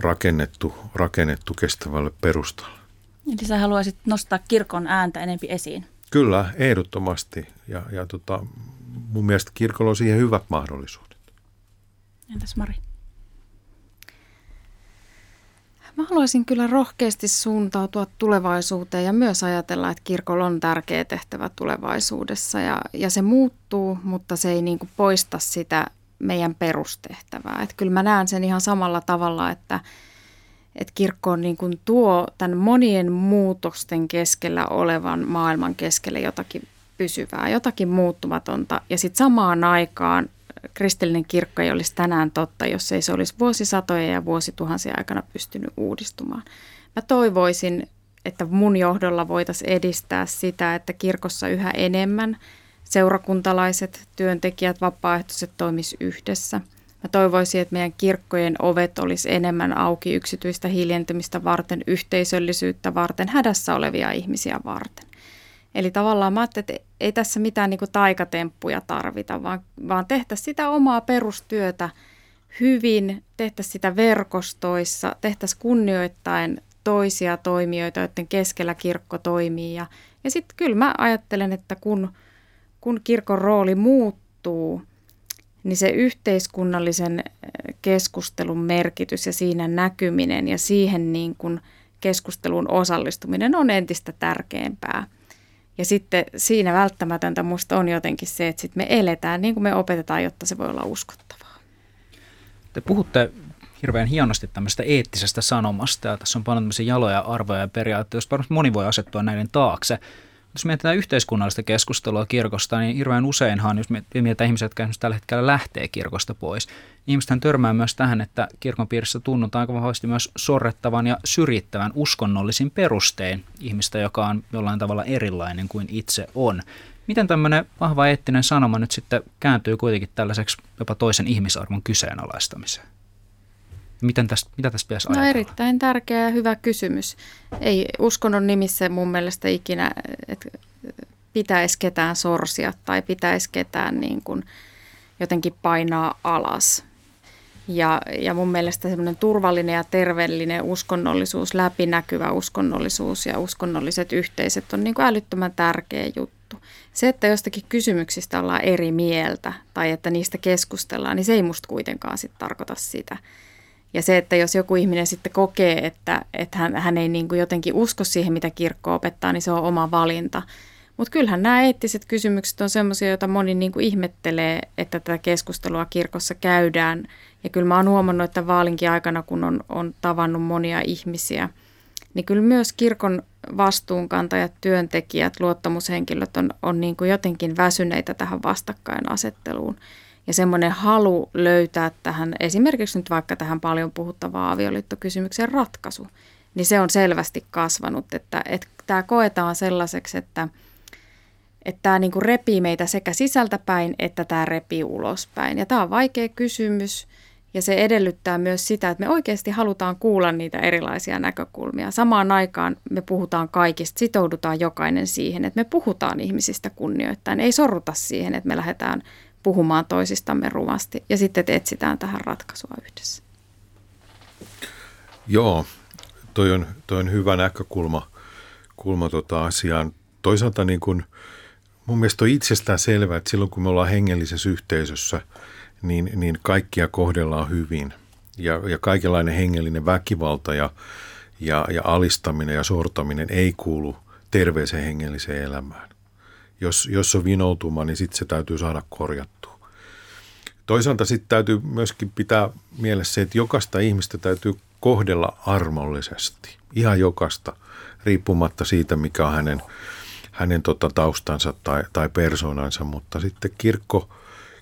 rakennettu, rakennettu kestävälle perustalle. Eli sä haluaisit nostaa kirkon ääntä enempi esiin? Kyllä, ehdottomasti. Ja, ja tota, mun mielestä kirkolla on siihen hyvät mahdollisuudet. Entäs Mari? Mä haluaisin kyllä rohkeasti suuntautua tulevaisuuteen ja myös ajatella, että kirkolla on tärkeä tehtävä tulevaisuudessa ja, ja se muuttuu, mutta se ei niin kuin poista sitä meidän perustehtävää. Että kyllä mä näen sen ihan samalla tavalla, että, että kirkko on niin kuin tuo tämän monien muutosten keskellä olevan maailman keskelle jotakin pysyvää, jotakin muuttumatonta ja sitten samaan aikaan kristillinen kirkko ei olisi tänään totta, jos ei se olisi vuosisatoja ja vuosituhansia aikana pystynyt uudistumaan. Mä toivoisin, että mun johdolla voitaisiin edistää sitä, että kirkossa yhä enemmän seurakuntalaiset, työntekijät, vapaaehtoiset toimis yhdessä. Mä toivoisin, että meidän kirkkojen ovet olisi enemmän auki yksityistä hiljentymistä varten, yhteisöllisyyttä varten, hädässä olevia ihmisiä varten. Eli tavallaan mä ajattelin, että ei tässä mitään niin kuin taikatemppuja tarvita, vaan, vaan tehtäisiin sitä omaa perustyötä hyvin, tehtäisiin sitä verkostoissa, tehtäisiin kunnioittain toisia toimijoita, joiden keskellä kirkko toimii. Ja, ja sitten kyllä mä ajattelen, että kun, kun kirkon rooli muuttuu, niin se yhteiskunnallisen eh, keskustelun merkitys ja siinä näkyminen ja siihen niin kuin keskustelun osallistuminen on entistä tärkeämpää – ja sitten siinä välttämätöntä musta on jotenkin se, että sit me eletään niin kuin me opetetaan, jotta se voi olla uskottavaa. Te puhutte hirveän hienosti tämmöistä eettisestä sanomasta ja tässä on paljon tämmöisiä jaloja arvoja ja periaatteita, joista varmasti moni voi asettua näiden taakse. Jos mietitään yhteiskunnallista keskustelua kirkosta, niin hirveän useinhan, jos mietitään ihmisiä, jotka tällä hetkellä lähtee kirkosta pois, ihmisethän törmää myös tähän, että kirkon piirissä tunnutaan aika vahvasti myös sorrettavan ja syrjittävän uskonnollisin perustein ihmistä, joka on jollain tavalla erilainen kuin itse on. Miten tämmöinen vahva eettinen sanoma nyt sitten kääntyy kuitenkin tällaiseksi jopa toisen ihmisarvon kyseenalaistamiseen? Miten tästä, mitä tästä pitäisi no, ajatella? No erittäin tärkeä ja hyvä kysymys. Ei uskonnon nimissä mun mielestä ikinä, että pitäisi ketään sorsia tai pitäisi ketään niin kuin jotenkin painaa alas. Ja, ja mun mielestä semmoinen turvallinen ja terveellinen uskonnollisuus, läpinäkyvä uskonnollisuus ja uskonnolliset yhteisöt on niin kuin älyttömän tärkeä juttu. Se, että jostakin kysymyksistä ollaan eri mieltä tai että niistä keskustellaan, niin se ei musta kuitenkaan sit tarkoita sitä. Ja se, että jos joku ihminen sitten kokee, että, että hän, hän ei niin kuin jotenkin usko siihen, mitä kirkko opettaa, niin se on oma valinta. Mutta kyllähän nämä eettiset kysymykset on sellaisia, joita moni niin kuin ihmettelee, että tätä keskustelua kirkossa käydään. Ja kyllä mä oon huomannut, että vaalinkin aikana, kun on, on tavannut monia ihmisiä, niin kyllä myös kirkon vastuunkantajat, työntekijät, luottamushenkilöt on, on niin kuin jotenkin väsyneitä tähän vastakkainasetteluun. Ja semmoinen halu löytää tähän, esimerkiksi nyt vaikka tähän paljon puhuttavaan avioliittokysymykseen ratkaisu, niin se on selvästi kasvanut, että, että tämä koetaan sellaiseksi, että – että tämä niin kuin repii meitä sekä sisältäpäin että tämä repii ulospäin. Ja tämä on vaikea kysymys ja se edellyttää myös sitä, että me oikeasti halutaan kuulla niitä erilaisia näkökulmia. Samaan aikaan me puhutaan kaikista, sitoudutaan jokainen siihen, että me puhutaan ihmisistä kunnioittain. Ei sorruta siihen, että me lähdetään puhumaan toisistamme rumasti ja sitten etsitään tähän ratkaisua yhdessä. Joo, toi on, toi on hyvä näkökulma kulma tota asiaan. Toisaalta niin kuin – mun mielestä on itsestään selvää, että silloin kun me ollaan hengellisessä yhteisössä, niin, niin kaikkia kohdellaan hyvin. Ja, ja kaikenlainen hengellinen väkivalta ja, ja, ja alistaminen ja sortaminen ei kuulu terveeseen hengelliseen elämään. Jos, jos on vinoutuma, niin sitten se täytyy saada korjattua. Toisaalta sitten täytyy myöskin pitää mielessä se, että jokaista ihmistä täytyy kohdella armollisesti. Ihan jokasta, riippumatta siitä, mikä on hänen, hänen tota taustansa tai, tai persoonansa. Mutta sitten kirkko,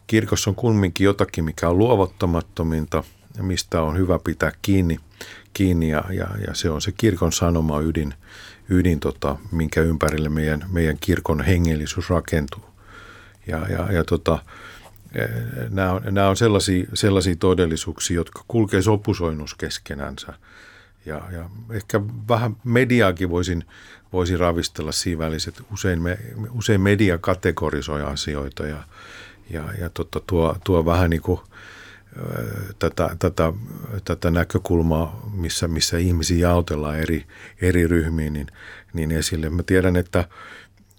kirkossa on kumminkin jotakin, mikä on luovuttamattominta ja mistä on hyvä pitää kiinni, kiinni ja, ja, ja se on se kirkon sanoma ydin, ydin tota, minkä ympärille meidän, meidän kirkon hengellisyys rakentuu. Ja, ja, ja tota, nämä on, nämä on sellaisia, sellaisia todellisuuksia, jotka kulkee sopusoinnus keskenänsä. Ja, ja ehkä vähän mediaakin voisin, voisin ravistella siinä välissä, usein, me, usein media kategorisoi asioita ja, ja, ja tota, tuo, tuo vähän niin kuin tätä, tätä, tätä näkökulmaa, missä, missä ihmisiä jaotellaan eri, eri ryhmiin, niin, niin esille. Mä tiedän, että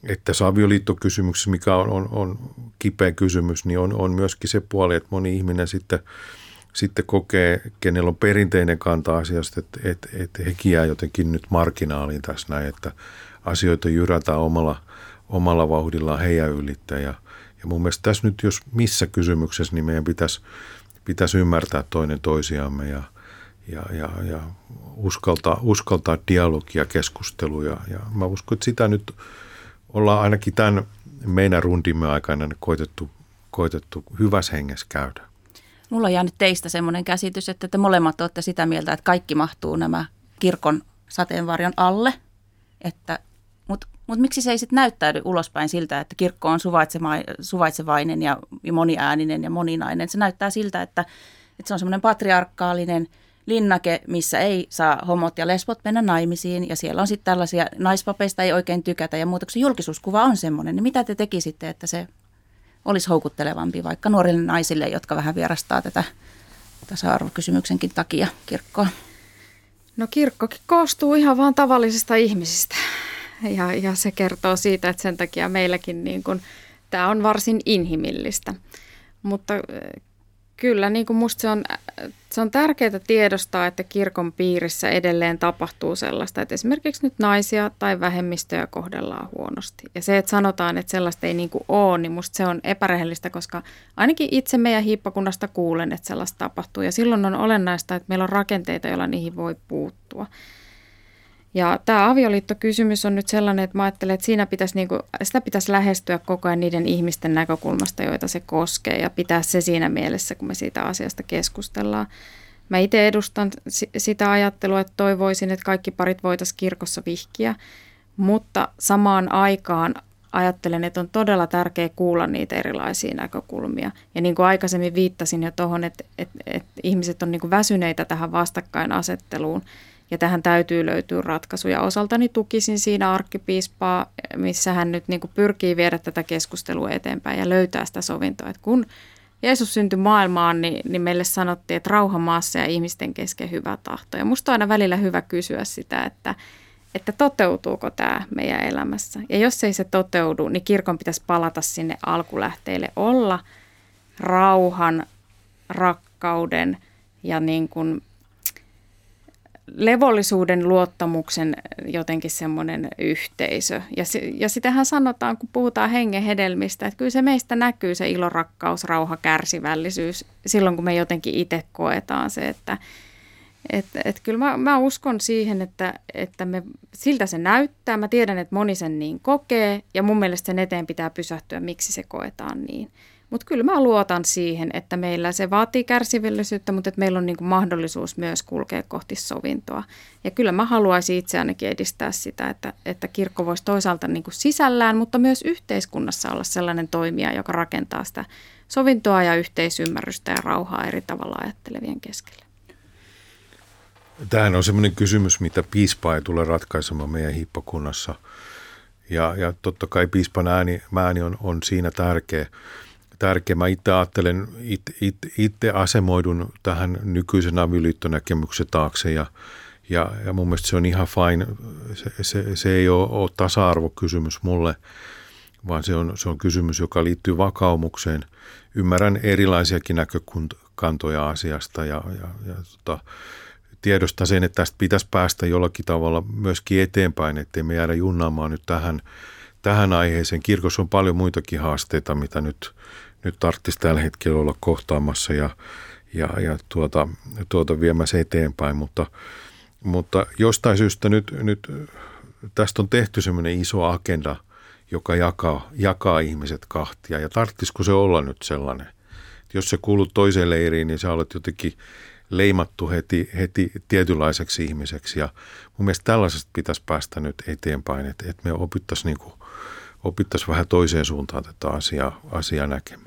että se avioliittokysymyksessä, mikä on, on, on kipeä kysymys, niin on, on myöskin se puoli, että moni ihminen sitten, sitten kokee, kenellä on perinteinen kanta asiasta, että, että, että he jää jotenkin nyt marginaaliin tässä näin, että asioita jyrätään omalla, omalla vauhdillaan heidän ylittää. Ja, ja mun mielestä tässä nyt, jos missä kysymyksessä, niin meidän pitäisi, pitäisi ymmärtää toinen toisiamme ja, ja, ja, ja uskaltaa, uskaltaa dialogia, keskusteluja. Ja mä uskon, että sitä nyt ollaan ainakin tämän meidän rundimme aikana koitettu, koitettu hyvässä hengessä käydä. Mulla on jäänyt teistä semmoinen käsitys, että te molemmat olette sitä mieltä, että kaikki mahtuu nämä kirkon sateenvarjon alle. Että, Mutta mut miksi se ei sitten näyttäydy ulospäin siltä, että kirkko on suvaitsevainen ja moniääninen ja moninainen. Se näyttää siltä, että, että se on semmoinen patriarkaalinen – linnake, missä ei saa homot ja lesbot mennä naimisiin ja siellä on sitten tällaisia naispapeista ei oikein tykätä ja muuta, se julkisuuskuva on semmoinen, niin mitä te tekisitte, että se olisi houkuttelevampi vaikka nuorille naisille, jotka vähän vierastaa tätä tasa-arvokysymyksenkin takia kirkkoa? No kirkkokin koostuu ihan vaan tavallisista ihmisistä ja, ja se kertoo siitä, että sen takia meilläkin niin kun, tämä on varsin inhimillistä. Mutta Kyllä, niin kuin musta se on, se on tärkeää tiedostaa, että kirkon piirissä edelleen tapahtuu sellaista, että esimerkiksi nyt naisia tai vähemmistöjä kohdellaan huonosti. Ja se, että sanotaan, että sellaista ei niin kuin ole, niin musta se on epärehellistä, koska ainakin itse meidän hiippakunnasta kuulen, että sellaista tapahtuu. Ja silloin on olennaista, että meillä on rakenteita, joilla niihin voi puuttua. Ja tämä avioliittokysymys on nyt sellainen, että mä ajattelen, että siinä pitäisi, niinku, sitä pitäisi lähestyä koko ajan niiden ihmisten näkökulmasta, joita se koskee ja pitää se siinä mielessä, kun me siitä asiasta keskustellaan. Mä itse edustan sitä ajattelua, että toivoisin, että kaikki parit voitaisiin kirkossa vihkiä, mutta samaan aikaan ajattelen, että on todella tärkeää kuulla niitä erilaisia näkökulmia. Ja niin kuin aikaisemmin viittasin jo tuohon, että, että, että ihmiset on niin kuin väsyneitä tähän vastakkainasetteluun ja tähän täytyy löytyä ratkaisuja. Osaltani tukisin siinä arkkipiispaa, missä hän nyt niin pyrkii viedä tätä keskustelua eteenpäin ja löytää sitä sovintoa. Että kun Jeesus syntyi maailmaan, niin, niin meille sanottiin, että rauha maassa ja ihmisten kesken hyvä tahto. Ja musta on aina välillä hyvä kysyä sitä, että, että toteutuuko tämä meidän elämässä. Ja jos ei se toteudu, niin kirkon pitäisi palata sinne alkulähteille, olla rauhan, rakkauden ja niin kuin levollisuuden, luottamuksen jotenkin semmoinen yhteisö. Ja, ja sitähän sanotaan, kun puhutaan hengen hedelmistä, että kyllä se meistä näkyy se ilo, rakkaus, rauha, kärsivällisyys silloin, kun me jotenkin itse koetaan se, että et, et kyllä mä, mä uskon siihen, että, että me, siltä se näyttää. Mä tiedän, että moni sen niin kokee ja mun mielestä sen eteen pitää pysähtyä, miksi se koetaan niin. Mutta kyllä mä luotan siihen, että meillä se vaatii kärsivällisyyttä, mutta että meillä on niin mahdollisuus myös kulkea kohti sovintoa. Ja kyllä mä haluaisin itse ainakin edistää sitä, että, että kirkko voisi toisaalta niin sisällään, mutta myös yhteiskunnassa olla sellainen toimija, joka rakentaa sitä sovintoa ja yhteisymmärrystä ja rauhaa eri tavalla ajattelevien keskellä. Tämähän on sellainen kysymys, mitä piispa ei tule ratkaisemaan meidän hippokunnassa. Ja, ja totta kai piispan ääni, ääni on, on siinä tärkeä tärkeä. Mä itse ajattelen, itse, itse, itse asemoidun tähän nykyisen avioliittonäkemyksen taakse ja, ja, ja mun mielestä se on ihan fine. Se, se, se ei ole, ole tasa-arvokysymys mulle. vaan se on, se on kysymys, joka liittyy vakaumukseen. Ymmärrän erilaisiakin näkökantoja asiasta ja, ja, ja tota, tiedosta sen, että tästä pitäisi päästä jollakin tavalla myöskin eteenpäin, ettei me jäädä junnaamaan nyt tähän, tähän aiheeseen. Kirkossa on paljon muitakin haasteita, mitä nyt, nyt tarvitsisi tällä hetkellä olla kohtaamassa ja, ja, ja tuota, tuota viemässä eteenpäin, mutta, mutta jostain syystä nyt, nyt tästä on tehty semmoinen iso agenda, joka jakaa, jakaa ihmiset kahtia ja tarvitsisiko se olla nyt sellainen? Jos se kuulut toiseen leiriin, niin sä olet jotenkin leimattu heti, heti tietynlaiseksi ihmiseksi. Ja mun mielestä tällaisesta pitäisi päästä nyt eteenpäin, että, että me opittaisiin niin opittais vähän toiseen suuntaan tätä asiaa, asiaa näkemään.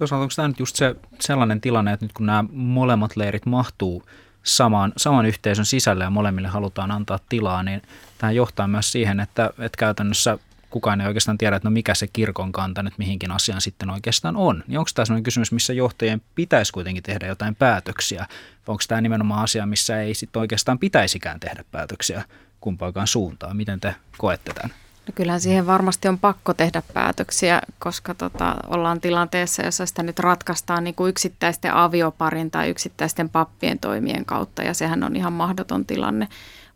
Toisaalta onko tämä nyt just se sellainen tilanne, että nyt kun nämä molemmat leirit mahtuu saman, saman yhteisön sisälle ja molemmille halutaan antaa tilaa, niin tämä johtaa myös siihen, että, että käytännössä kukaan ei oikeastaan tiedä, että no mikä se kirkon kanta nyt mihinkin asiaan sitten oikeastaan on. Niin onko tämä sellainen kysymys, missä johtajien pitäisi kuitenkin tehdä jotain päätöksiä, vai onko tämä nimenomaan asia, missä ei sitten oikeastaan pitäisikään tehdä päätöksiä kumpaakaan suuntaan? Miten te koette tämän? No kyllähän siihen varmasti on pakko tehdä päätöksiä, koska tota, ollaan tilanteessa, jossa sitä nyt ratkaistaan niin kuin yksittäisten avioparin tai yksittäisten pappien toimien kautta, ja sehän on ihan mahdoton tilanne.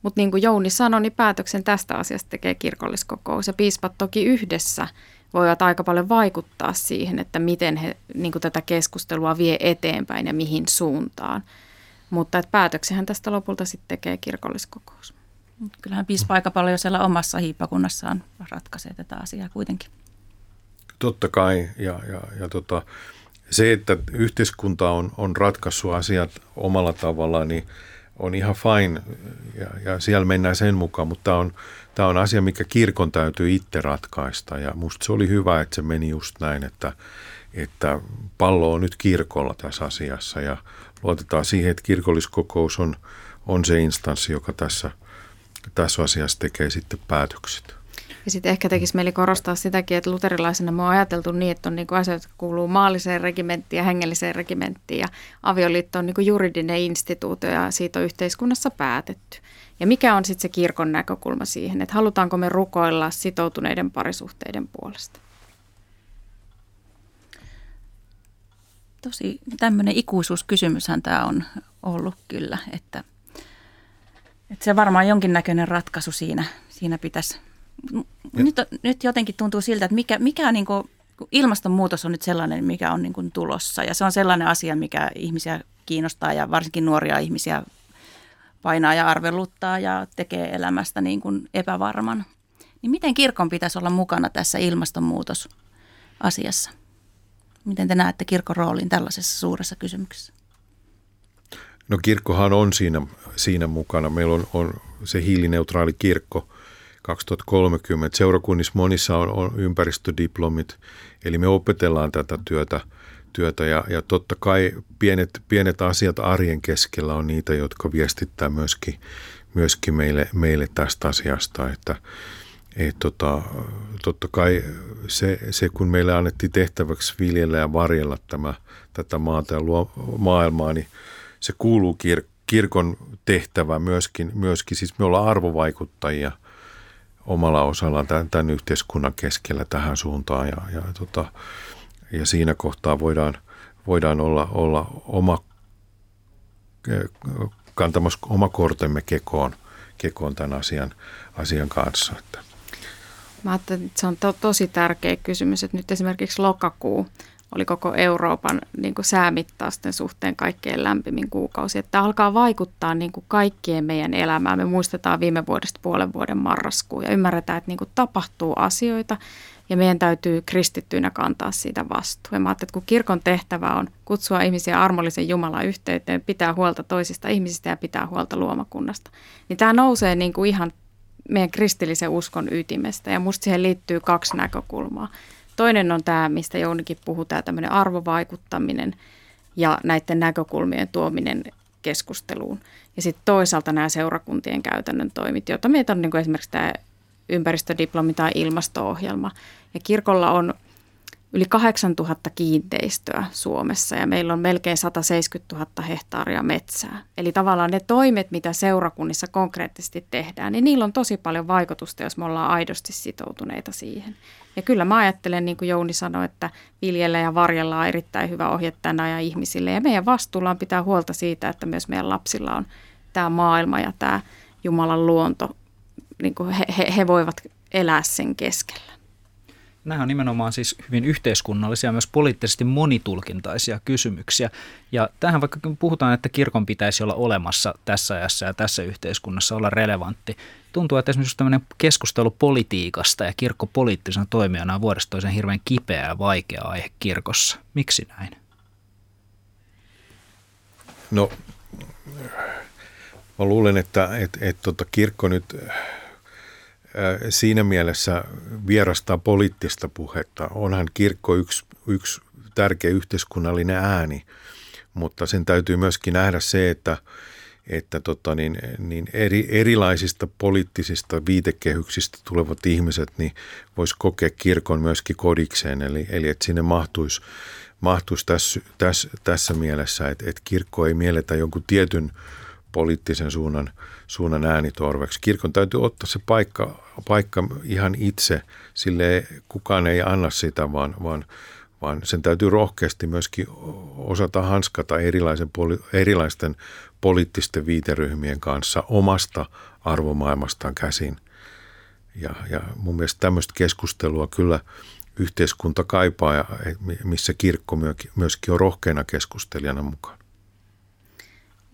Mutta niin kuin Jouni sanoi, niin päätöksen tästä asiasta tekee kirkolliskokous. Ja piispat toki yhdessä voivat aika paljon vaikuttaa siihen, että miten he niin kuin tätä keskustelua vie eteenpäin ja mihin suuntaan. Mutta päätöksenhän tästä lopulta sitten tekee kirkolliskokous. Kyllähän piispa aika paljon siellä omassa hiippakunnassaan ratkaisee tätä asiaa kuitenkin. Totta kai, ja, ja, ja tota, se, että yhteiskunta on, on ratkaissut asiat omalla tavallaan, niin – on ihan fine ja, ja siellä mennään sen mukaan, mutta tämä on, tämä on asia, mikä kirkon täytyy itse ratkaista ja musta se oli hyvä, että se meni just näin, että, että pallo on nyt kirkolla tässä asiassa ja luotetaan siihen, että kirkolliskokous on, on se instanssi, joka tässä, tässä asiassa tekee sitten päätökset. Ja sitten ehkä tekisi mieli korostaa sitäkin, että luterilaisena me on ajateltu niin, että on niinku asioita, jotka kuuluu maalliseen regimenttiin ja hengelliseen regimenttiin. Ja avioliitto on niinku juridinen instituutio ja siitä on yhteiskunnassa päätetty. Ja mikä on sitten se kirkon näkökulma siihen, että halutaanko me rukoilla sitoutuneiden parisuhteiden puolesta? Tosi tämmöinen ikuisuuskysymyshän tämä on ollut kyllä, että, että se varmaan jonkinnäköinen ratkaisu siinä, siinä pitäisi nyt, nyt jotenkin tuntuu siltä, että mikä, mikä niin kuin, ilmastonmuutos on nyt sellainen, mikä on niin kuin tulossa. Ja se on sellainen asia, mikä ihmisiä kiinnostaa ja varsinkin nuoria ihmisiä painaa ja arveluttaa ja tekee elämästä niin kuin epävarman. Niin miten kirkon pitäisi olla mukana tässä ilmastonmuutosasiassa? Miten te näette kirkon roolin tällaisessa suuressa kysymyksessä? No kirkkohan on siinä, siinä mukana. Meillä on, on se hiilineutraali kirkko – 2030. Seurakunnissa monissa on, on ympäristödiplomit, eli me opetellaan tätä työtä, työtä ja, ja totta kai pienet, pienet asiat arjen keskellä on niitä, jotka viestittää myöskin, myöskin meille, meille tästä asiasta, että et tota, totta kai se, se, kun meille annettiin tehtäväksi viljellä ja varjella tämä, tätä maata ja luo, maailmaa, niin se kuuluu kir, kirkon tehtävä myöskin, myöskin, siis me ollaan arvovaikuttajia – omalla osallaan tämän, tämän yhteiskunnan keskellä tähän suuntaan ja, ja, tota, ja siinä kohtaa voidaan, voidaan olla, olla oma, kantamassa oma kortemme kekoon, kekoon tämän asian, asian kanssa. Että. Mä ajattelin, että se on to, tosi tärkeä kysymys, että nyt esimerkiksi lokakuu oli koko Euroopan niin kuin säämittausten suhteen kaikkein lämpimin kuukausi. Että alkaa vaikuttaa niin kuin kaikkien meidän elämään. Me muistetaan viime vuodesta puolen vuoden marraskuun ja ymmärretään, että niin kuin tapahtuu asioita ja meidän täytyy kristittyinä kantaa siitä vastuu. Ja mä että kun kirkon tehtävä on kutsua ihmisiä armollisen Jumalan yhteyteen, pitää huolta toisista ihmisistä ja pitää huolta luomakunnasta, niin tämä nousee niin kuin ihan meidän kristillisen uskon ytimestä ja musta siihen liittyy kaksi näkökulmaa. Toinen on tämä, mistä Jounikin puhuu, tämä tämmöinen arvovaikuttaminen ja näiden näkökulmien tuominen keskusteluun. Ja sitten toisaalta nämä seurakuntien käytännön toimit, joita meitä on niin kuin esimerkiksi tämä ympäristödiplomi tai ilmasto-ohjelma. Ja kirkolla on yli 8000 kiinteistöä Suomessa ja meillä on melkein 170 000 hehtaaria metsää. Eli tavallaan ne toimet, mitä seurakunnissa konkreettisesti tehdään, niin niillä on tosi paljon vaikutusta, jos me ollaan aidosti sitoutuneita siihen. Ja kyllä mä ajattelen, niin kuin Jouni sanoi, että viljellä ja varjella on erittäin hyvä ohje tänä ja ihmisille. Ja meidän vastuulla on pitää huolta siitä, että myös meidän lapsilla on tämä maailma ja tämä Jumalan luonto, niin kuin he, he, he voivat elää sen keskellä. Nämä on nimenomaan siis hyvin yhteiskunnallisia myös poliittisesti monitulkintaisia kysymyksiä. Ja tähän vaikka puhutaan, että kirkon pitäisi olla olemassa tässä ajassa ja tässä yhteiskunnassa olla relevantti. Tuntuu, että esimerkiksi tämmöinen keskustelu politiikasta ja kirkko poliittisena toimijana on vuodesta toisen hirveän kipeä ja vaikea aihe kirkossa. Miksi näin? No, mä luulen, että et, et, tota, kirkko nyt siinä mielessä vierastaa poliittista puhetta. Onhan kirkko yksi, yksi tärkeä yhteiskunnallinen ääni, mutta sen täytyy myöskin nähdä se, että, että tota niin, niin eri, erilaisista poliittisista viitekehyksistä tulevat ihmiset niin vois kokea kirkon myöskin kodikseen, eli, eli että sinne mahtuisi, mahtuisi tässä, tässä, tässä mielessä, että, että kirkko ei mielletä jonkun tietyn poliittisen suunnan, suunnan äänitorveksi. Kirkon täytyy ottaa se paikka, paikka ihan itse, sille kukaan ei anna sitä, vaan, vaan, vaan sen täytyy rohkeasti myöskin osata hanskata erilaisen, erilaisten poliittisten viiteryhmien kanssa omasta arvomaailmastaan käsin. Ja, ja mun mielestä tämmöistä keskustelua kyllä yhteiskunta kaipaa, missä kirkko myöskin on rohkeana keskustelijana mukaan.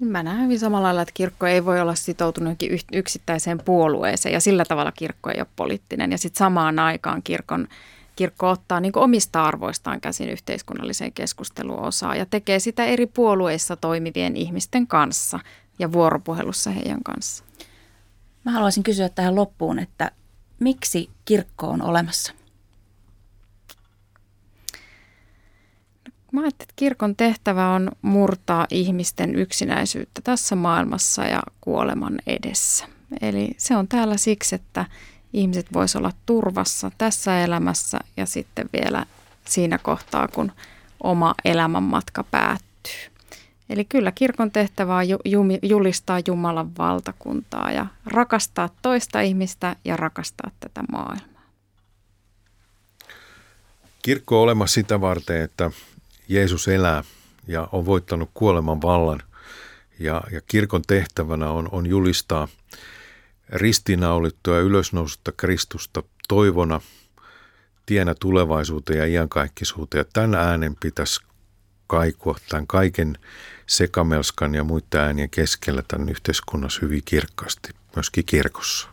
Mä näen hyvin samalla lailla, että kirkko ei voi olla sitoutunut yksittäiseen puolueeseen ja sillä tavalla kirkko ei ole poliittinen. Ja sitten samaan aikaan kirkon, kirkko ottaa niin omista arvoistaan käsin yhteiskunnalliseen keskusteluun osaa ja tekee sitä eri puolueissa toimivien ihmisten kanssa ja vuoropuhelussa heidän kanssa. Mä haluaisin kysyä tähän loppuun, että miksi kirkko on olemassa? Mä ajattelin, että kirkon tehtävä on murtaa ihmisten yksinäisyyttä tässä maailmassa ja kuoleman edessä. Eli se on täällä siksi, että ihmiset voisivat olla turvassa tässä elämässä ja sitten vielä siinä kohtaa, kun oma elämänmatka päättyy. Eli kyllä kirkon tehtävä on julistaa Jumalan valtakuntaa ja rakastaa toista ihmistä ja rakastaa tätä maailmaa. Kirkko on olemassa sitä varten, että Jeesus elää ja on voittanut kuoleman vallan. Ja, ja kirkon tehtävänä on, on julistaa ristinaulittua ja ylösnoususta Kristusta toivona, tienä tulevaisuuteen ja iankaikkisuuteen. Ja tämän äänen pitäisi kaikua tämän kaiken sekamelskan ja muiden äänien keskellä tämän yhteiskunnassa hyvin kirkkaasti, myöskin kirkossa.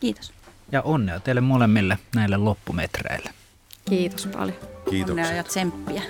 Kiitos. Ja onnea teille molemmille näille loppumetreille. Kiitos paljon. Kiitoksia. Onnea ja tsemppiä.